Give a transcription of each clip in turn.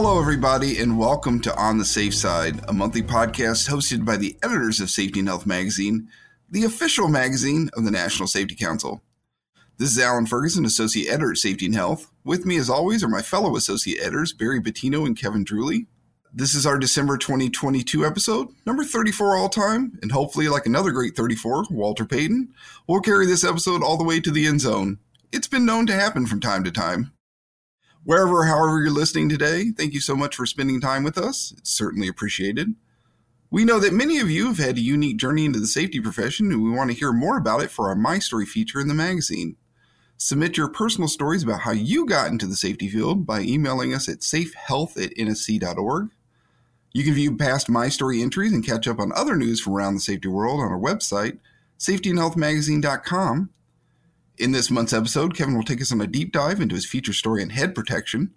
Hello, everybody, and welcome to On the Safe Side, a monthly podcast hosted by the editors of Safety and Health Magazine, the official magazine of the National Safety Council. This is Alan Ferguson, Associate Editor at Safety and Health. With me, as always, are my fellow Associate Editors, Barry Bottino and Kevin Druley. This is our December 2022 episode, number 34 all time, and hopefully, like another great 34, Walter Payton, we'll carry this episode all the way to the end zone. It's been known to happen from time to time. Wherever, however, you're listening today, thank you so much for spending time with us. It's certainly appreciated. We know that many of you have had a unique journey into the safety profession, and we want to hear more about it for our My Story feature in the magazine. Submit your personal stories about how you got into the safety field by emailing us at safehealth at nsc.org. You can view past My Story entries and catch up on other news from around the safety world on our website, safetyandhealthmagazine.com. In this month's episode, Kevin will take us on a deep dive into his feature story on head protection.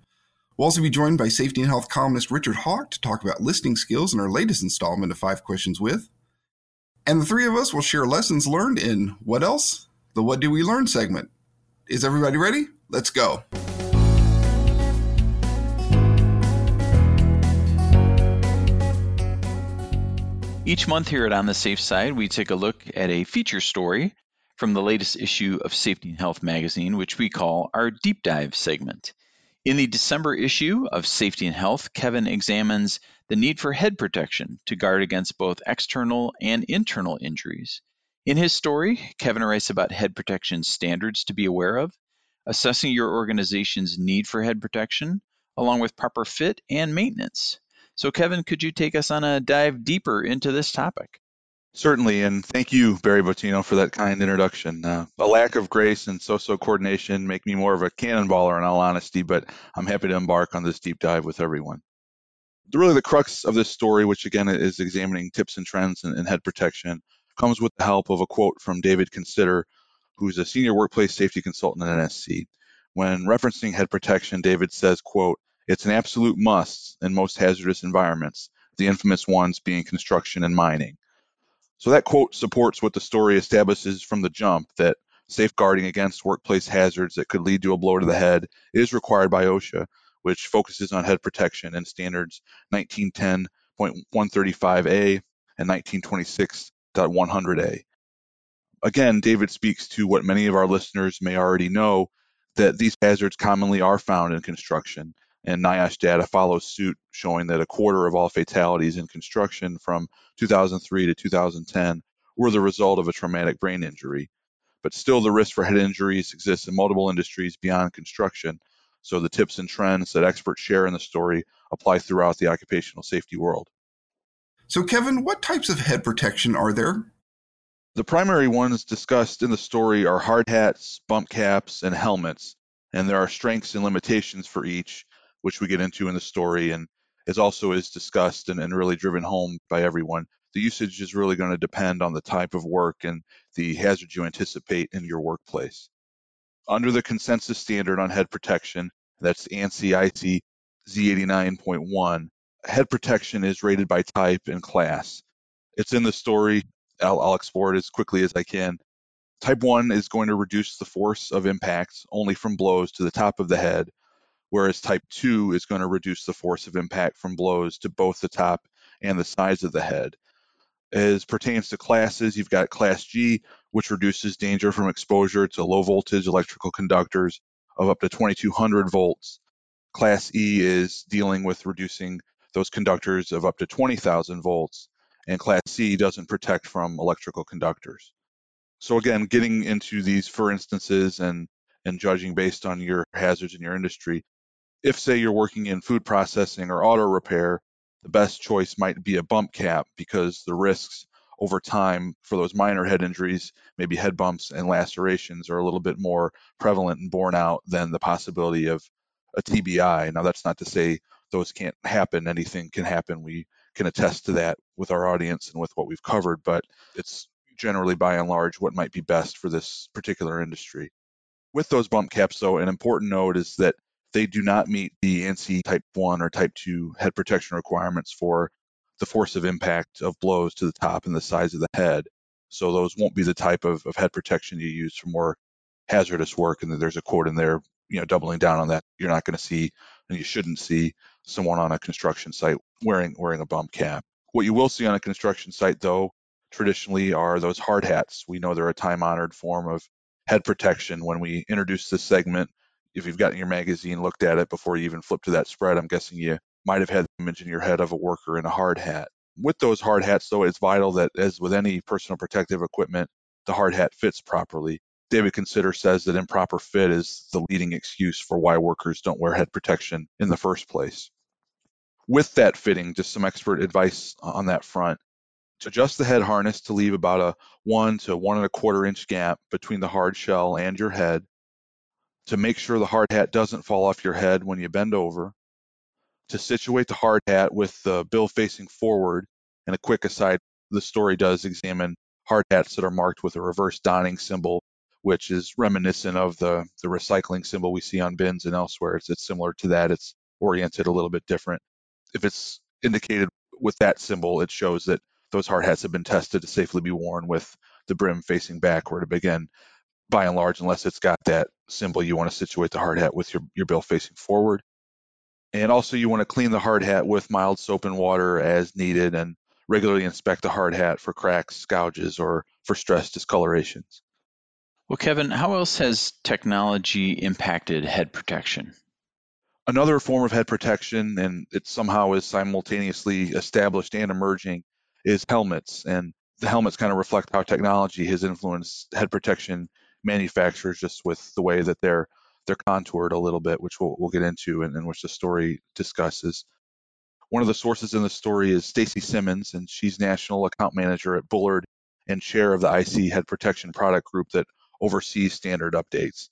We'll also be joined by safety and health columnist Richard Hawk to talk about listening skills in our latest installment of Five Questions With. And the three of us will share lessons learned in What Else? The What Do We Learn segment. Is everybody ready? Let's go. Each month here at On the Safe Side, we take a look at a feature story from the latest issue of Safety and Health magazine, which we call our Deep Dive segment. In the December issue of Safety and Health, Kevin examines the need for head protection to guard against both external and internal injuries. In his story, Kevin writes about head protection standards to be aware of, assessing your organization's need for head protection, along with proper fit and maintenance. So, Kevin, could you take us on a dive deeper into this topic? Certainly, and thank you, Barry Bottino, for that kind introduction. Uh, a lack of grace and so-so coordination make me more of a cannonballer, in all honesty, but I'm happy to embark on this deep dive with everyone. Really, the crux of this story, which again is examining tips and trends in, in head protection, comes with the help of a quote from David Consider, who's a senior workplace safety consultant at NSC. When referencing head protection, David says, quote, it's an absolute must in most hazardous environments, the infamous ones being construction and mining. So that quote supports what the story establishes from the jump that safeguarding against workplace hazards that could lead to a blow to the head is required by OSHA, which focuses on head protection and standards 1910.135A and 1926.100A. Again, David speaks to what many of our listeners may already know that these hazards commonly are found in construction and NIOSH data follows suit, showing that a quarter of all fatalities in construction from 2003 to 2010 were the result of a traumatic brain injury. But still, the risk for head injuries exists in multiple industries beyond construction. So the tips and trends that experts share in the story apply throughout the occupational safety world. So, Kevin, what types of head protection are there? The primary ones discussed in the story are hard hats, bump caps, and helmets, and there are strengths and limitations for each, which we get into in the story and is also is discussed and, and really driven home by everyone. The usage is really going to depend on the type of work and the hazards you anticipate in your workplace. Under the consensus standard on head protection, that's ANSI ISEA Z89.1, head protection is rated by type and class. It's in the story. I'll, I'll explore it as quickly as I can. Type 1 is going to reduce the force of impacts only from blows to the top of the head whereas type 2 is going to reduce the force of impact from blows to both the top and the sides of the head. As pertains to classes, you've got class G, which reduces danger from exposure to low voltage electrical conductors of up to 2200 volts. Class E is dealing with reducing those conductors of up to 20,000 volts, and Class C doesn't protect from electrical conductors. So again, getting into these for instances and and judging based on your hazards in your industry, if, say, you're working in food processing or auto repair, the best choice might be a bump cap because the risks over time for those minor head injuries, maybe head bumps and lacerations, are a little bit more prevalent and borne out than the possibility of a TBI. Now, that's not to say those can't happen. Anything can happen. We can attest to that with our audience and with what we've covered, but it's generally by and large what might be best for this particular industry. With those bump caps, though, an important note is that they do not meet the ANSI type 1 or type 2 head protection requirements for the force of impact of blows to the top and the size of the head. So those won't be the type of, of head protection you use for more hazardous work. And there's a quote in there, you know, doubling down on that. You're not going to see, and you shouldn't see someone on a construction site wearing wearing a bump cap. What you will see on a construction site, though, traditionally are those hard hats. We know they're a time honored form of head protection. When we introduced this segment, if you've gotten your magazine, looked at it before you even flip to that spread, I'm guessing you might have had the image in your head of a worker in a hard hat. With those hard hats, though, it's vital that, as with any personal protective equipment, the hard hat fits properly. David Consider says that improper fit is the leading excuse for why workers don't wear head protection in the first place. With that fitting, just some expert advice on that front. To adjust the head harness to leave about a one to one and a quarter inch gap between the hard shell and your head. To make sure the hard hat doesn't fall off your head when you bend over. To situate the hard hat with the bill facing forward. And a quick aside, the story does examine hard hats that are marked with a reverse donning symbol, which is reminiscent of the, the recycling symbol we see on bins and elsewhere. It's, it's similar to that. It's oriented a little bit different. If it's indicated with that symbol, it shows that those hard hats have been tested to safely be worn with the brim facing backward. Again, by and large, unless it's got that symbol, you want to situate the hard hat with your, your bill facing forward. And also, you want to clean the hard hat with mild soap and water as needed and regularly inspect the hard hat for cracks, gouges, or for stress discolorations. Well, Kevin, how else has technology impacted head protection? Another form of head protection, and it somehow is simultaneously established and emerging, is helmets. And the helmets kind of reflect how technology has influenced head protection manufacturers just with the way that they're they're contoured a little bit, which we'll, we'll get into and, and which the story discusses. One of the sources in the story is Stacy Simmons, and she's national account manager at Bullard and chair of the ISEA Head Protection Product Group that oversees standard updates.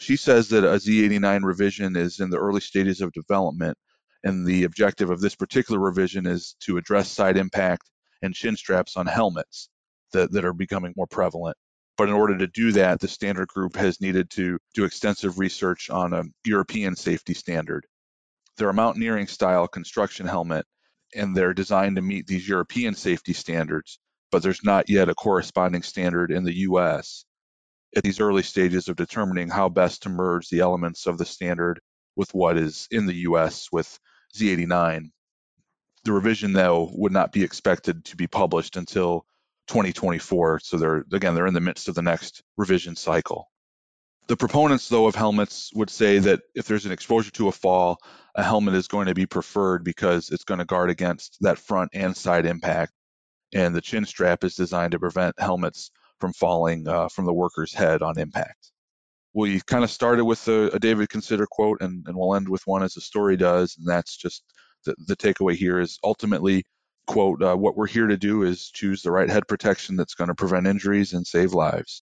She says that a Z89 revision is in the early stages of development, and the objective of this particular revision is to address side impact and chin straps on helmets that, that are becoming more prevalent. But in order to do that, the standard group has needed to do extensive research on a European safety standard. They're a mountaineering style construction helmet, and they're designed to meet these European safety standards, but there's not yet a corresponding standard in the US at these early stages of determining how best to merge the elements of the standard with what is in the US with Z89. The revision, though, would not be expected to be published until 2024. So they're again they're in the midst of the next revision cycle. The proponents, though, of helmets would say that if there's an exposure to a fall, a helmet is going to be preferred because it's going to guard against that front and side impact. And the chin strap is designed to prevent helmets from falling uh, from the worker's head on impact. We kind of started with a, a David Consider quote, and, and we'll end with one as the story does, and that's just the, the takeaway here is ultimately, quote, uh, what we're here to do is choose the right head protection that's going to prevent injuries and save lives.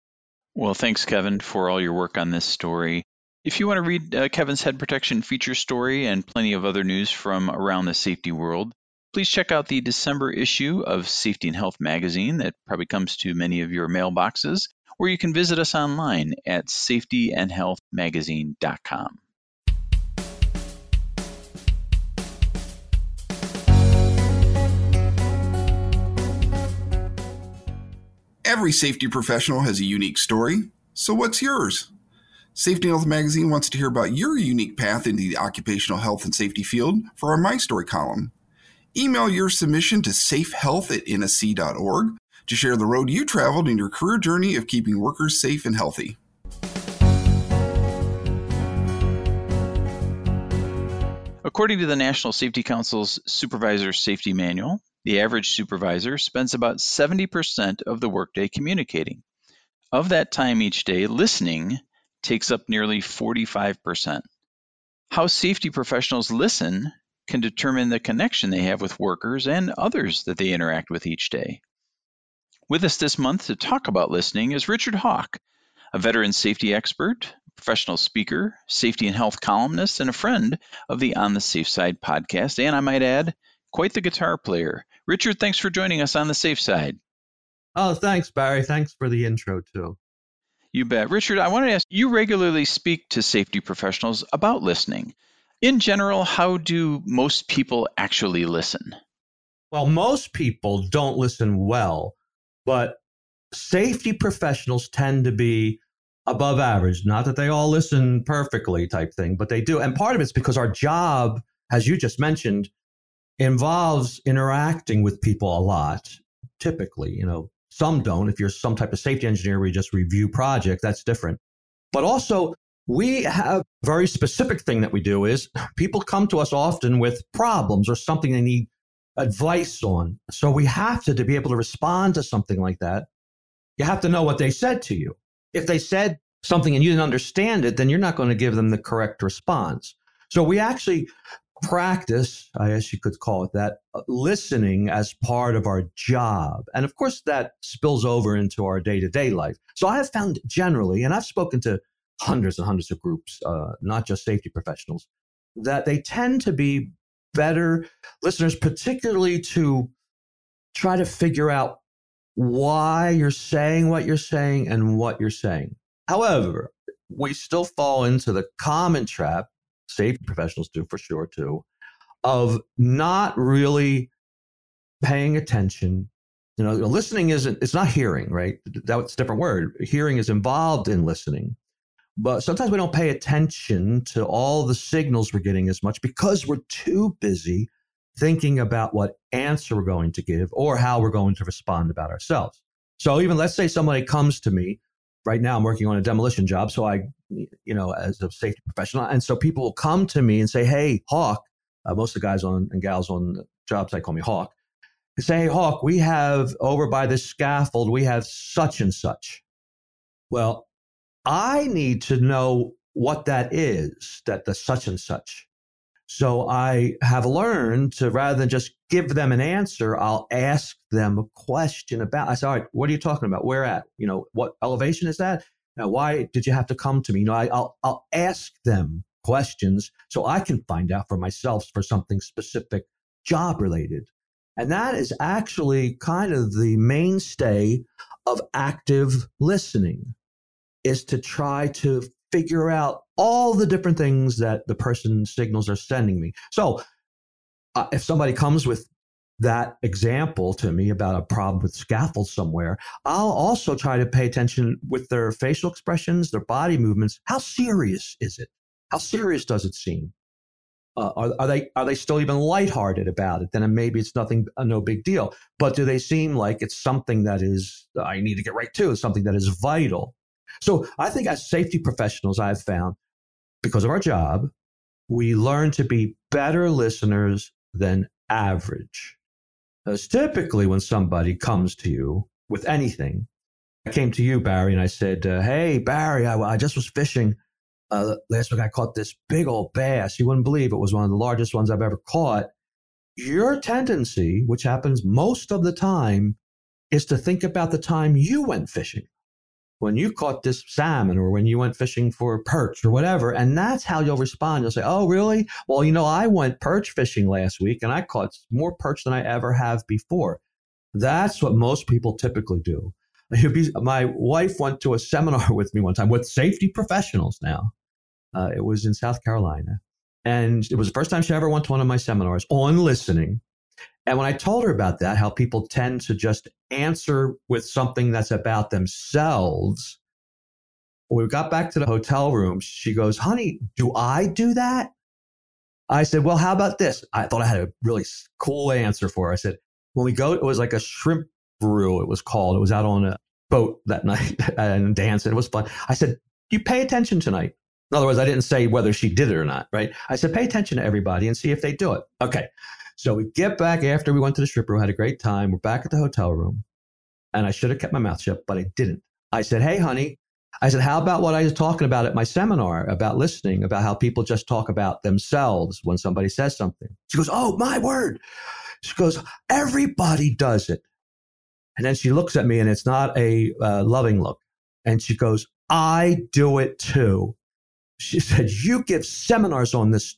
Well, thanks, Kevin, for all your work on this story. If you want to read uh, Kevin's head protection feature story and plenty of other news from around the safety world, Please check out the December issue of Safety and Health magazine that probably comes to many of your mailboxes, or you can visit us online at safetyandhealthmagazine.com. Every safety professional has a unique story, so what's yours? Safety Health Magazine wants to hear about your unique path into the occupational health and safety field for our My Story column. Email your submission to safehealth at nsc.org to share the road you traveled in your career journey of keeping workers safe and healthy. According to the National Safety Council's Supervisor Safety Manual, the average supervisor spends about 70% of the workday communicating. Of that time each day, listening takes up nearly 45%. How safety professionals listen can determine the connection they have with workers and others that they interact with each day. With us this month to talk about listening is Richard Hawk, a veteran safety expert, professional speaker, safety and health columnist, and a friend of the On the Safe Side podcast, and I might add, quite the guitar player. Richard, thanks for joining us on the Safe Side. Oh, thanks, Barry. Thanks for the intro, too. You bet. Richard, I want to ask you regularly speak to safety professionals about listening in general, how do most people actually listen? Well, most people don't listen well, but safety professionals tend to be above average. Not that they all listen perfectly, type thing, but they do. And part of it's because our job as you just mentioned, involves interacting with people a lot, typically. You know, some don't. If you're some type of safety engineer you just review projects, that's different. But also, we have a very specific thing that we do is people come to us often with problems or something they need advice on. So we have to, to be able to respond to something like that, you have to know what they said to you. If they said something and you didn't understand it, then you're not going to give them the correct response. So we actually practice, I guess you could call it that, uh, listening as part of our job. And of course, that spills over into our day to day life. So I have found generally, and I've spoken to hundreds and hundreds of groups, uh, not just safety professionals, that they tend to be better listeners, particularly to try to figure out why you're saying what you're saying and what you're saying. However, we still fall into the common trap, safety professionals do for sure too, of not really paying attention. You know, listening isn't, it's not hearing, right? That's a different word. Hearing is involved in listening. But sometimes we don't pay attention to all the signals we're getting as much because we're too busy thinking about what answer we're going to give or how we're going to respond about ourselves. So even let's say somebody comes to me right now, I'm working on a demolition job. So I, you know, as a safety professional. And so people will come to me and say, Hey, Hawk, uh, most of the guys on and gals on jobs, I call me Hawk. They say, Hey, Hawk, we have over by this scaffold, we have such and such. Well, I need to know what that is, that the such and such. So I have learned to rather than just give them an answer, I'll ask them a question about. I said, all right, what are you talking about? Where at? You know, what elevation is that? Now, why did you have to come to me? You know, I, will I'll ask them questions so I can find out for myself for something specific, job related. And that is actually kind of the mainstay of active listening is to try to figure out all the different things that the person signals are sending me. So uh, if somebody comes with that example to me about a problem with scaffold somewhere, I'll also try to pay attention with their facial expressions, their body movements. How serious is it? How serious does it seem? Uh, are, are, they are they still even lighthearted about it? Then maybe it's nothing, uh, no big deal. But do they seem like it's something that is I need to get right to, something that is vital? So I think as safety professionals, I've found because of our job, we learn to be better listeners than average. Because typically, when somebody comes to you with anything, I came to you, Barry, and I said, uh, Hey, Barry, I, I, just was fishing. Uh, last week I caught this big old bass. You wouldn't believe it was one of the largest ones I've ever caught. Your tendency, which happens most of the time, is to think about the time you went fishing when you caught this salmon or when you went fishing for perch or whatever. And that's how you'll respond. You'll say, Oh, really? Well, you know, I went perch fishing last week and I caught more perch than I ever have before. That's what most people typically do. My wife went to a seminar with me one time with safety professionals now. Uh, it was in South Carolina. And it was the first time she ever went to one of my seminars on listening. And when I told her about that, how people tend to just answer with something that's about themselves, when we got back to the hotel room, she goes, Honey, do I do that? I said, Well, how about this? I thought I had a really cool answer for her. I said, When we go, it was like a shrimp brew, it was called. It was out on a boat that night and dancing. It was fun. I said, You pay attention tonight. In other words, I didn't say whether she did it or not, right? I said, Pay attention to everybody and see if they do it. Okay. So we get back after we went to the strip room, had a great time. We're back at the hotel room. And I should have kept my mouth shut, but I didn't. I said, Hey, honey, I said, How about what I was talking about at my seminar about listening, about how people just talk about themselves when somebody says something? She goes, Oh, my word. She goes, Everybody does it. And then she looks at me and it's not a uh, loving look. And she goes, I do it too. She said, You give seminars on this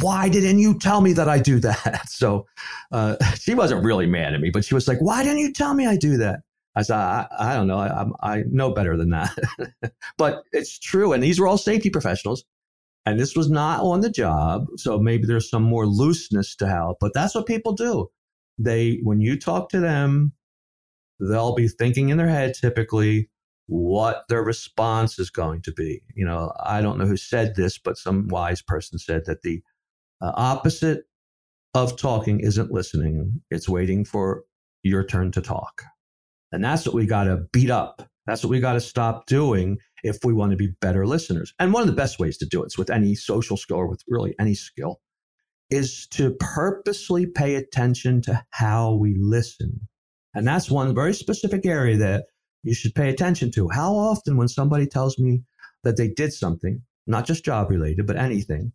why didn't you tell me that I do that? So uh, she wasn't really mad at me, but she was like, why didn't you tell me I do that? I said, I, I don't know. I, I know better than that. but it's true. And these were all safety professionals. And this was not on the job. So maybe there's some more looseness to how, but that's what people do. They, when you talk to them, they'll be thinking in their head typically what their response is going to be. You know, I don't know who said this, but some wise person said that the Uh, opposite of talking isn't listening, it's waiting for your turn to talk. And that's what we got to beat up. That's what we got to stop doing if we want to be better listeners. And one of the best ways to do it is with any social skill or with really any skill is to purposely pay attention to how we listen. And that's one very specific area that you should pay attention to. How often, when somebody tells me that they did something, not just job related, but anything,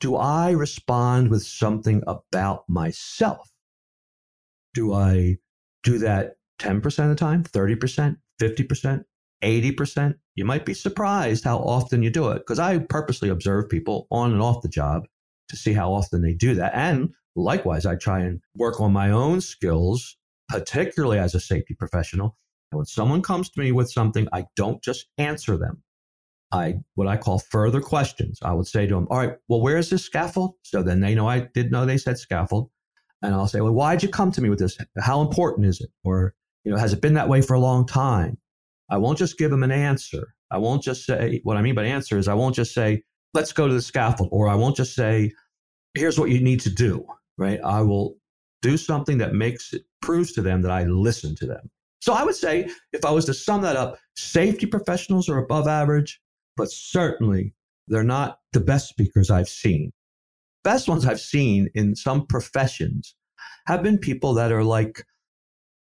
do I respond with something about myself? Do I do that 10% of the time, 30%, 50%, 80%? You might be surprised how often you do it because I purposely observe people on and off the job to see how often they do that. And likewise, I try and work on my own skills, particularly as a safety professional. And when someone comes to me with something, I don't just answer them. I what I call further questions. I would say to them, "All right, well, where is this scaffold?" So then they know I did know they said scaffold, and I'll say, "Well, why'd you come to me with this? How important is it? Or you know, has it been that way for a long time?" I won't just give them an answer. I won't just say what I mean by answer is I won't just say, "Let's go to the scaffold," or I won't just say, "Here's what you need to do." Right? I will do something that makes it proves to them that I listen to them. So I would say, if I was to sum that up, safety professionals are above average but certainly they're not the best speakers I've seen. Best ones I've seen in some professions have been people that are like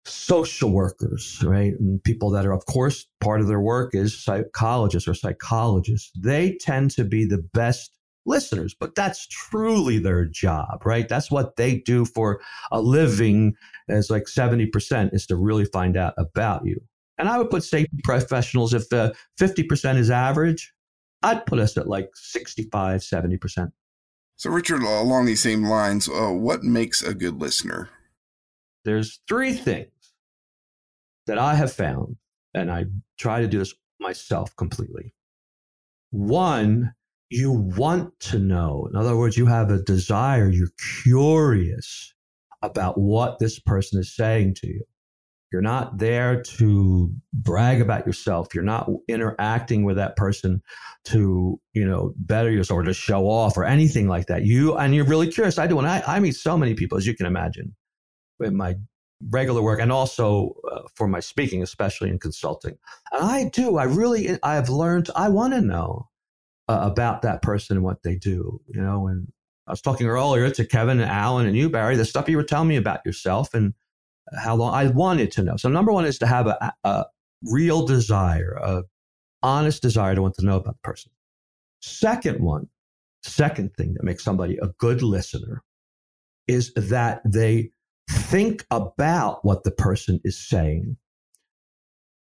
social workers, right? And people that are, of course, part of their work is psychologists or psychologists. They tend to be the best listeners, but that's truly their job, right? That's what they do for a living, as like 70% is to really find out about you. And I would put safety professionals, if uh, 50% is average, I'd put us at like 65, 70%. So, Richard, along these same lines, uh, what makes a good listener? There's three things that I have found, and I try to do this myself completely. One, you want to know. In other words, you have a desire, you're curious about what this person is saying to you. You're not there to brag about yourself. You're not interacting with that person to, you know, better yourself or to show off or anything like that. You and you're really curious. I do, and I, I meet so many people as you can imagine, with my regular work and also uh, for my speaking, especially in consulting. And I do. I really, I have learned. I want to know uh, about that person and what they do. You know, and I was talking earlier to Kevin and Alan and you, Barry, the stuff you were telling me about yourself and how long I wanted to know. So number one is to have a, a real desire, a honest desire to want to know about the person. Second one, second thing that makes somebody a good listener is that they think about what the person is saying,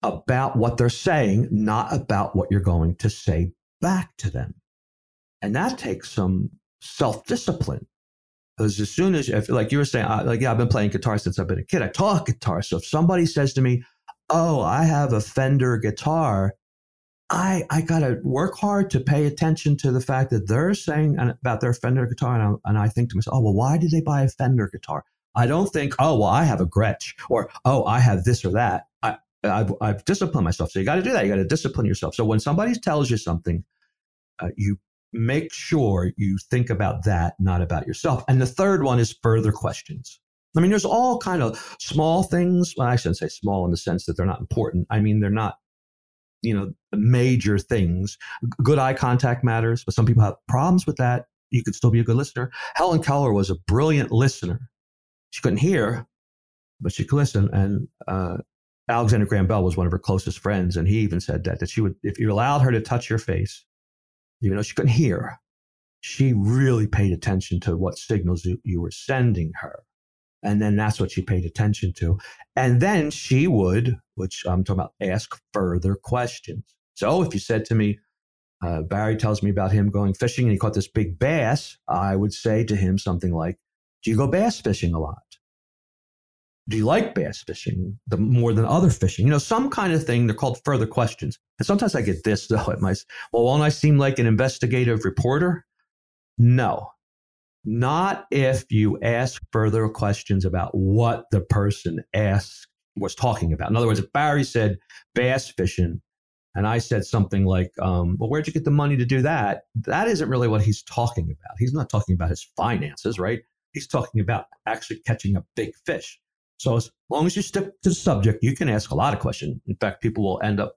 about what they're saying, not about what you're going to say back to them. And that takes some self discipline because as soon as, if, like you were saying, I, like, yeah, I've been playing guitar since I've been a kid. I taught guitar. So if somebody says to me, oh, I have a Fender guitar, I, I got to work hard to pay attention to the fact that they're saying about their Fender guitar. And I, and I think to myself, oh, well, why did they buy a Fender guitar? I don't think, oh, well, I have a Gretsch or, oh, I have this or that. I, I've, I've disciplined myself. So you got to do that. You got to discipline yourself. So when somebody tells you something, uh, you make sure you think about that, not about yourself. And the third one is further questions. I mean, there's all kind of small things. Well, I shouldn't say small in the sense that they're not important. I mean, they're not, you know, major things. Good eye contact matters, but some people have problems with that. You could still be a good listener. Helen Keller was a brilliant listener. She couldn't hear, but she could listen. And uh, Alexander Graham Bell was one of her closest friends, and he even said that that she would, if you allowed her to touch your face, even though she couldn't hear, she really paid attention to what signals you, you were sending her. And then that's what she paid attention to. And then she would, which I'm talking about, ask further questions. So if you said to me, uh, Barry tells me about him going fishing and he caught this big bass, I would say to him something like, Do you go bass fishing a lot? Do you like bass fishing the more than other fishing? You know, some kind of thing. They're called further questions. And sometimes I get this though at my well, won't I seem like an investigative reporter? No. Not if you ask further questions about what the person asked was talking about. In other words, if Barry said bass fishing, and I said something like, um, Well, where'd you get the money to do that? That isn't really what he's talking about. He's not talking about his finances, right? He's talking about actually catching a big fish. So as long as you stick to the subject, you can ask a lot of questions. In fact, people will end up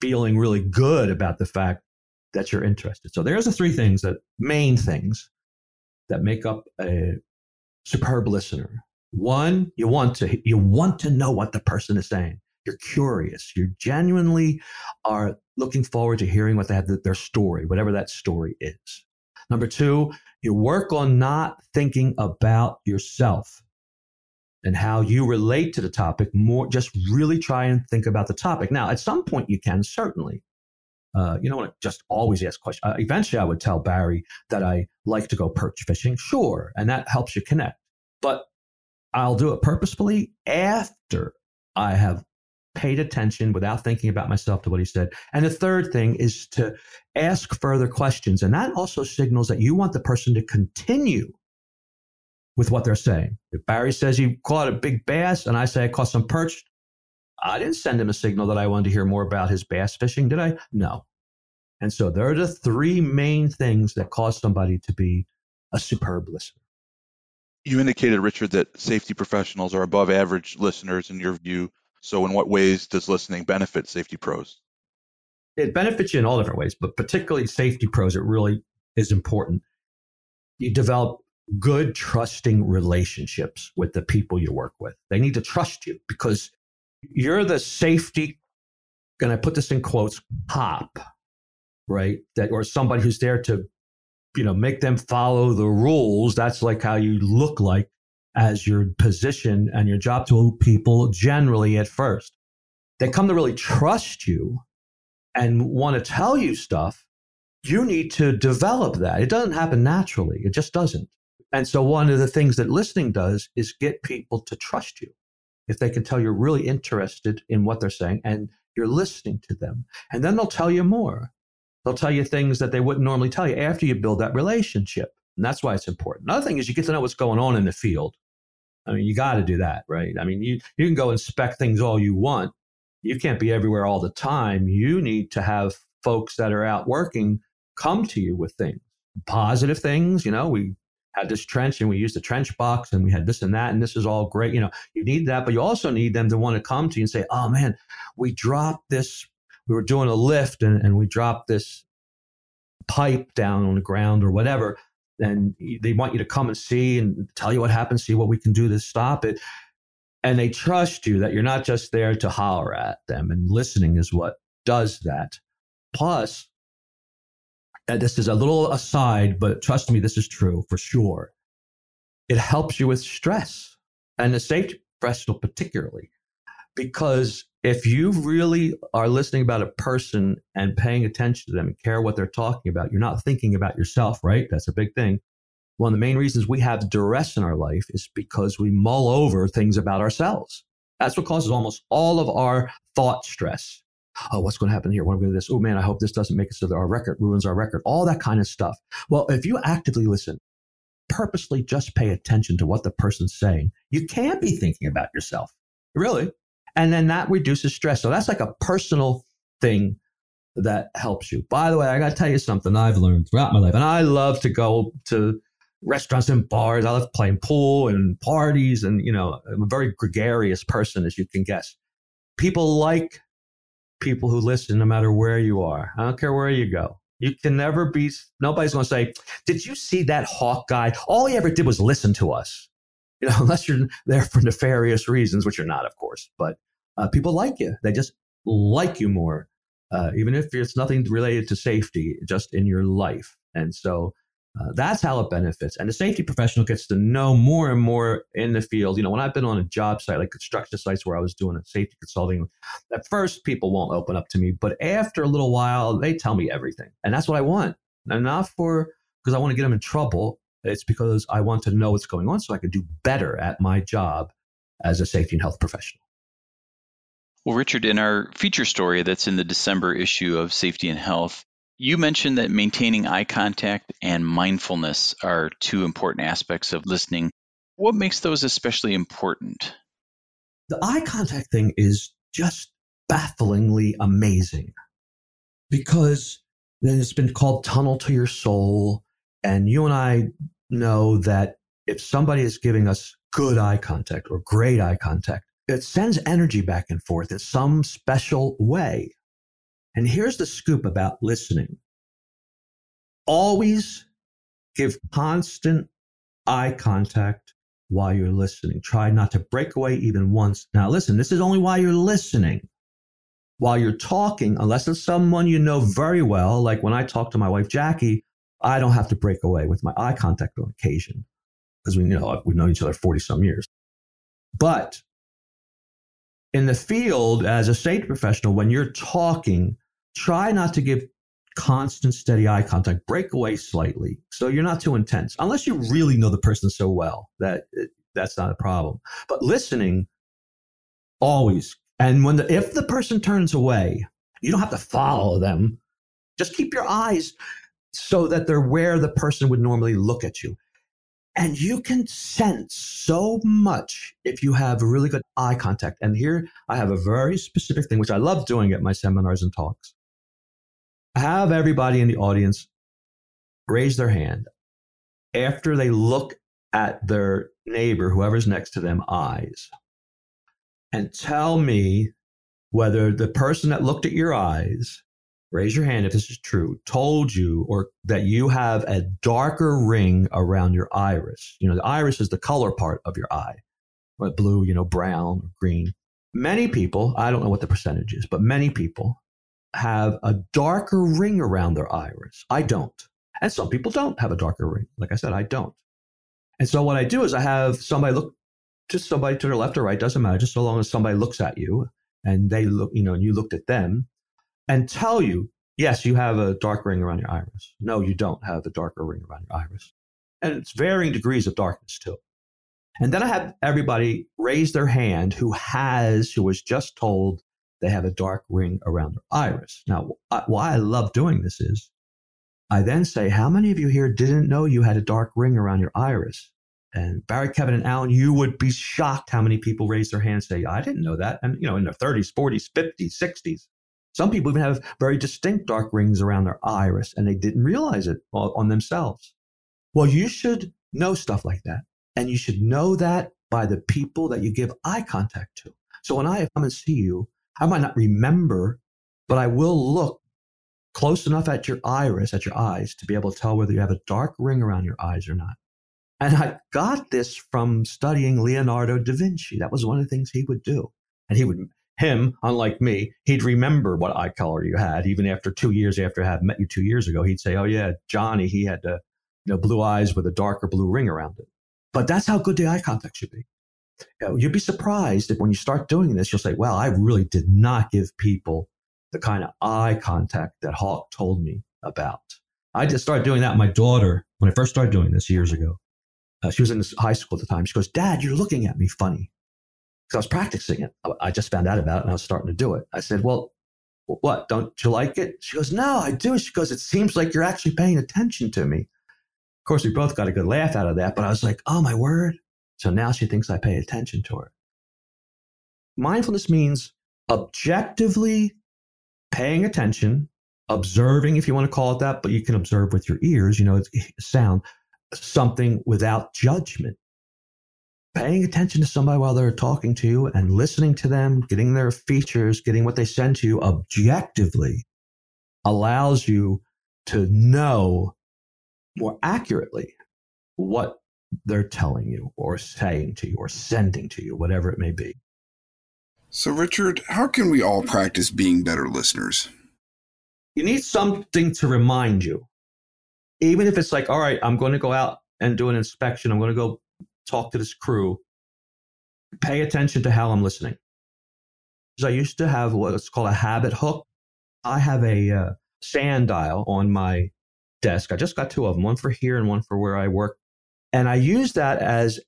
feeling really good about the fact that you're interested. So there's the three things that main things that make up a superb listener. One, you want to you want to know what the person is saying. You're curious. You genuinely are looking forward to hearing what they have their story, whatever that story is. Number two, you work on not thinking about yourself and how you relate to the topic more just really try and think about the topic. Now at some point you can certainly. Uh, you don't want to just always ask questions uh, eventually i would tell barry that i like to go perch fishing sure and that helps you connect. But i'll do it purposefully after i have paid attention without thinking about myself to what he said. And the third thing is to ask further questions and that also signals that you want the person to continue with what they're saying. If Barry says he caught a big bass and I say I caught some perch, I didn't send him a signal that I wanted to hear more about his bass fishing, did I? No. And so there are the three main things that cause somebody to be a superb listener. You indicated, Richard, that safety professionals are above average listeners in your view. So, in what ways does listening benefit safety pros? It benefits you in all different ways, but particularly safety pros, it really is important. You develop good, trusting relationships with the people you work with. They need to trust you because you're the safety, and I put this in quotes, cop, right? That or somebody who's there to, you know, make them follow the rules. That's like how you look like as your position and your job to people generally at first. They come to really trust you and want to tell you stuff. You need to develop that. It doesn't happen naturally. It just doesn't. And so one of the things that listening does is get people to trust you. If they can tell you're really interested in what they're saying and you're listening to them, and then they'll tell you more. They'll tell you things that they wouldn't normally tell you after you build that relationship. And that's why it's important. Another thing is you get to know what's going on in the field. I mean, you got to do that, right? I mean, you, you can go inspect things all you want. You can't be everywhere all the time. You need to have folks that are out working come to you with things, positive things. You know, we had this trench and we used the trench box and we had this and that and this is all great. You know, you need that, but you also need them to want to come to you and say, oh man, we dropped this, we were doing a lift and, and we dropped this pipe down on the ground or whatever. And they want you to come and see and tell you what happened, see what we can do to stop it. And they trust you that you're not just there to holler at them. And listening is what does that. Plus, this is a little aside, but trust me, this is true for sure. It helps you with stress and the safety professional, particularly, because if you really are listening about a person and paying attention to them and care what they're talking about, you're not thinking about yourself, right? That's a big thing. One of the main reasons we have duress in our life is because we mull over things about ourselves. That's what causes almost all of our thought stress oh, what's going to happen here? What am I going to do this? Oh man, I hope this doesn't make it so that our record ruins our record. All that kind of stuff. Well, if you actively listen, purposely just pay attention to what the person's saying, you can't be thinking about yourself, really. And then that reduces stress. So that's like a personal thing that helps you. By the way, I got to tell you something I've learned throughout my life. And I love to go to restaurants and bars. I love playing pool and parties. And, you know, I'm a very gregarious person, as you can guess. People like people who listen no matter where you are. I don't care where you go. You can never be, nobody's going to say, Did you see that hawk guy? All he ever did was listen to us. You know, unless you're there for nefarious reasons, which you're not, of course. But uh, people like you. They just like you more, uh, even if it's nothing related to safety, just in your life. And so uh, that's how it benefits. And the safety professional gets to know more and more in the field. You know, when I've been on a job site, like construction sites where I was doing a safety consulting, at first people won't open up to me, but after a little while, they tell me everything. And that's what I want. And not for because I want to get them in trouble. It's because I want to know what's going on so I can do better at my job as a safety and health professional. Well, Richard, in our feature story that's in the December issue of Safety and Health, you mentioned that maintaining eye contact and mindfulness are two important aspects of listening. What makes those especially important? The eye contact thing is just bafflingly amazing because then it's been called tunnel to your soul. And you and I know that if somebody is giving us good eye contact or great eye contact, it sends energy back and forth in some special way. And here's the scoop about listening always give constant eye contact while you're listening. Try not to break away even once. Now, listen, this is only while you're listening. While you're talking, unless it's someone you know very well, like when I talk to my wife, Jackie, I don't have to break away with my eye contact on occasion because we you know we've known each other 40 some years. But in the field as a safety professional, when you're talking, try not to give constant, steady eye contact. Break away slightly so you're not too intense, unless you really know the person so well that it, that's not a problem. But listening, always. And when the, if the person turns away, you don't have to follow them. Just keep your eyes so that they're where the person would normally look at you. And you can sense so much if you have really good eye contact. And here I have a very specific thing, which I love doing at my seminars and talks. Have everybody in the audience raise their hand after they look at their neighbor, whoever's next to them, eyes, and tell me whether the person that looked at your eyes raise your hand if this is true, told you or that you have a darker ring around your iris. You know, the iris is the color part of your eye, blue, you know, brown, green. Many people, I don't know what the percentage is, but many people have a darker ring around their iris. I don't. And some people don't have a darker ring. Like I said, I don't. And so what I do is I have somebody look just somebody to their left or right, doesn't matter, just so long as somebody looks at you and they look, you know, and you looked at them and tell you, yes, you have a dark ring around your iris. No, you don't have a darker ring around your iris. And it's varying degrees of darkness too. And then I have everybody raise their hand who has, who was just told they have a dark ring around their iris. Now, why I love doing this is I then say, how many of you here didn't know you had a dark ring around your iris? And Barry, Kevin, and Alan, you would be shocked how many people raise their hands and say, I didn't know that. And, you know, in their 30s, 40s, 50s, 60s. Some people even have very distinct dark rings around their iris and they didn't realize it on themselves. Well, you should know stuff like that. And you should know that by the people that you give eye contact to. So when I come and see you, I might not remember, but I will look close enough at your iris, at your eyes, to be able to tell whether you have a dark ring around your eyes or not. And I got this from studying Leonardo da Vinci. That was one of the things he would do. And he would him, unlike me, he'd remember what eye color you had. Even after two years after I had met you two years ago, he'd say, "Oh yeah, Johnny, he had uh, you know blue eyes with a darker blue ring around it." But that's how good the eye contact should be. Know, you'd be surprised if when you start doing this, you'll say, "Well, I really did not give people the kind of eye contact that Hawk told me about." I just started doing that. My daughter, when I first started doing this years ago, uh, she was in high school at the time. She goes, "Dad, you're looking at me funny." because I was practicing it. I just found out about it and I was starting to do it. I said, Well, what? Don't you like it? She goes, No, I do. She goes, It seems like you're actually paying attention to me. Of course, we both got a good laugh out of that, but I was like, Oh, my word. So now she thinks I pay attention to her. Mindfulness means objectively paying attention, observing, if you want to call it that, but you can observe with your ears, you know, it's eh, sound, something without judgment paying attention to somebody while they're talking to you and listening to them, getting their features, getting what they send to you objectively allows you to know more accurately what they're telling you or saying to you or sending to you, whatever it may be. So, Richard, how can we all practice being better listeners? You need something to remind you. Even if it's like, all right, I'm going to go out and do an inspection, I'm going to go talk to this crew, pay attention to how I'm listening. Because I used to have what's called a habit hook. I have a uh, sand dial on my desk. I just got two of them, one for here and one for where I work. And I use that as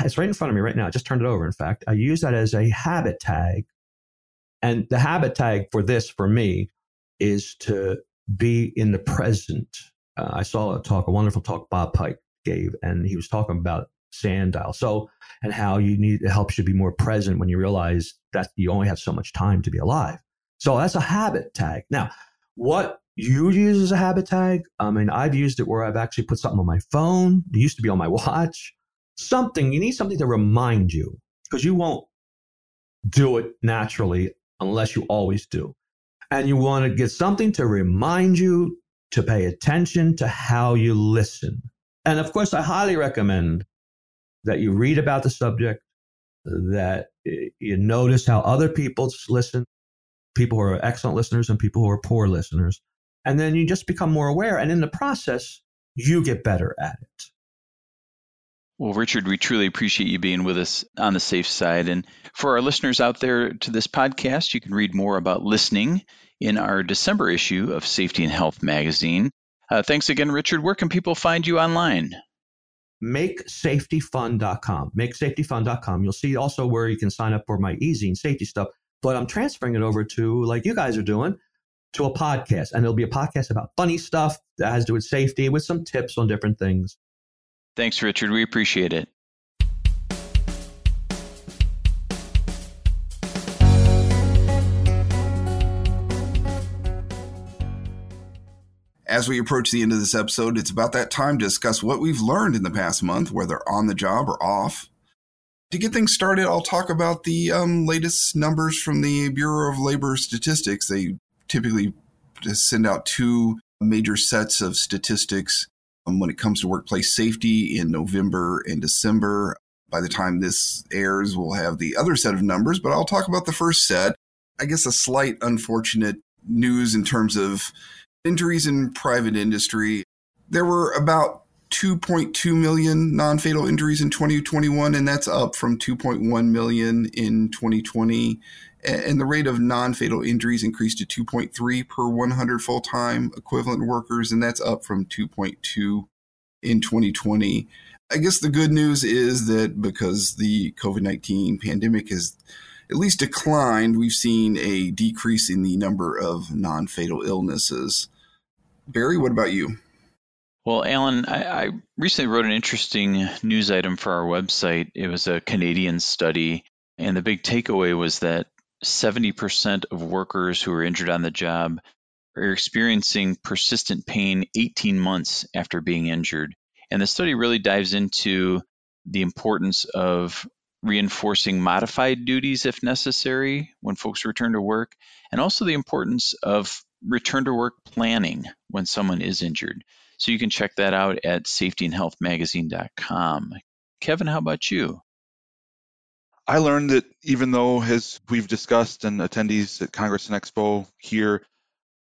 it's right in front of me right now. I just turned it over. In fact, I use that as a habit tag. And the habit tag for this, for me, is to be in the present. Uh, I saw a talk, a wonderful talk Bob Pike gave, and he was talking about sand dial. So, and how you need, it helps you be more present when you realize that you only have so much time to be alive. So that's a habit tag. Now, what you use as a habit tag, I mean, I've used it where I've actually put something on my phone. It used to be on my watch. Something, you need something to remind you because you won't do it naturally unless you always do. And you want to get something to remind you to pay attention to how you listen. And of course, I highly recommend that you read about the subject, that you notice how other people listen, people who are excellent listeners and people who are poor listeners. And then you just become more aware. And in the process, you get better at it. Well, Richard, we truly appreciate you being with us on the safe side. And for our listeners out there to this podcast, you can read more about listening in our December issue of Safety and Health magazine. Uh, thanks again, Richard. Where can people find you online? MakeSafetyFun.com. MakeSafetyFun.com. You'll see also where you can sign up for my easy and safety stuff. But I'm transferring it over to, like you guys are doing, to a podcast. And it'll be a podcast about funny stuff that has to do with safety with some tips on different things. Thanks, Richard. We appreciate it. As we approach the end of this episode, it's about that time to discuss what we've learned in the past month, whether on the job or off. To get things started, I'll talk about the um, latest numbers from the Bureau of Labor Statistics. They typically send out two major sets of statistics um, when it comes to workplace safety in November and December. By the time this airs, we'll have the other set of numbers, but I'll talk about the first set. I guess a slight unfortunate news in terms of injuries in private industry. There were about 2.2 million non fatal injuries in 2021, and that's up from 2.1 million in 2020. And the rate of non fatal injuries increased to 2.3 per 100 full time equivalent workers, and that's up from 2.2 in 2020. I guess the good news is that because the COVID 19 pandemic has at least declined, we've seen a decrease in the number of non fatal illnesses. Barry, what about you? Well, Alan, I, I, recently wrote an interesting news item for our website. It was a Canadian study, and the big takeaway was that 70% of workers who are injured on the job are experiencing persistent pain 18 months after being injured. And the study really dives into the importance of reinforcing modified duties if necessary when folks return to work, and also the importance of return to work planning when someone is injured. So you can check that out at safetyandhealthmagazine.com. Kevin, how about you? I learned that even though, as we've discussed and attendees at Congress and Expo here,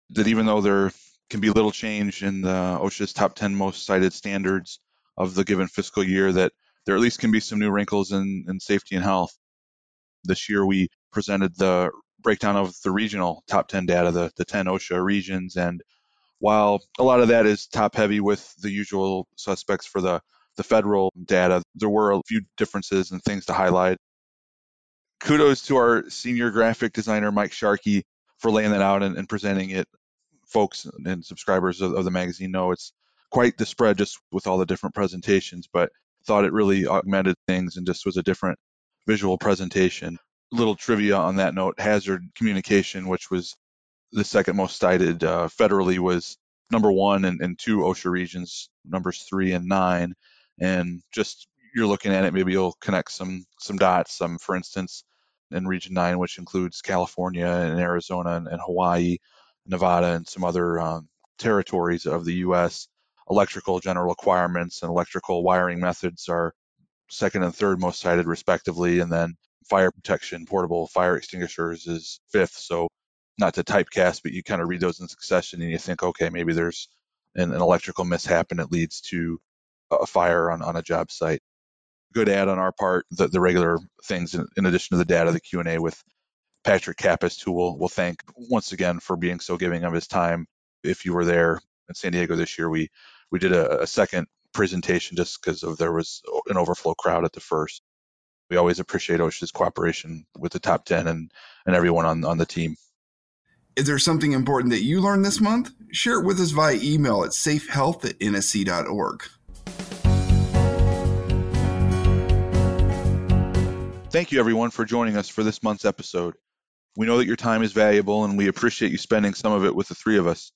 that even though there can be little change in the OSHA's top 10 most cited standards of the given fiscal year, that there at least can be some new wrinkles in, in safety and health. This year we presented the breakdown of the regional top 10 data, the, the 10 OSHA regions. And while a lot of that is top heavy with the usual suspects for the, the federal data, there were a few differences and things to highlight kudos to our senior graphic designer Mike Sharkey for laying that out and, and presenting it. Folks and subscribers of, of, the magazine know it's quite the spread just with all the different presentations, but thought it really augmented things and just was a different visual presentation. Little trivia on that note: hazard communication, which was the second most cited uh, federally, was number one and, and two OSHA regions, numbers three and nine. And just you're looking at it, maybe you'll connect some some dots. Some, for instance, in Region 9, which includes California and Arizona and, and Hawaii, Nevada, and some other um, territories of the U.S. Electrical general requirements and electrical wiring methods are second and third most cited, respectively. And then fire protection, portable fire extinguishers is fifth. So, not to typecast, but you kind of read those in succession and you think, okay, maybe there's an, an electrical mishap and it leads to a fire on, on a job site good ad on our part. The, the regular things, in, in, addition to the data, the Q and A with Patrick Kapust, who we'll, we'll thank once again for being so giving of his time. If you were there in San Diego this year, we we did a, a second presentation just because of there was an overflow crowd at the first. We always appreciate OSHA's cooperation with the top 10 and, and everyone on, on the team. Is there something important that you learned this month? Share it with us via email at safehealth at nsc.org. Thank you, everyone, for joining us for this month's episode. We know that your time is valuable and we appreciate you spending some of it with the three of us.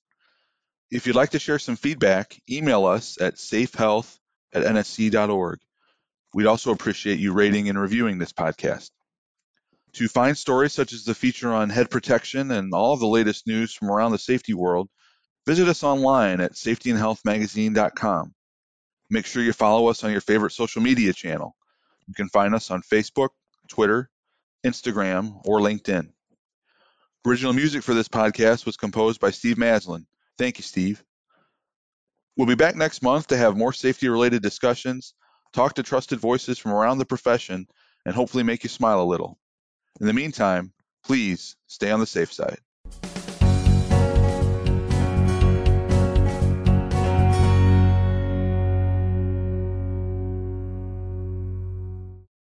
If you'd like to share some feedback, email us at safehealth at nsc.org. We'd also appreciate you rating and reviewing this podcast. To find stories such as the feature on head protection and all of the latest news from around the safety world, visit us online at safetyandhealthmagazine.com. Make sure you follow us on your favorite social media channel. You can find us on Facebook, Twitter, Instagram, or LinkedIn. Original music for this podcast was composed by Steve Maslin. Thank you, Steve. We'll be back next month to have more safety related discussions, talk to trusted voices from around the profession, and hopefully make you smile a little. In the meantime, please stay on the safe side.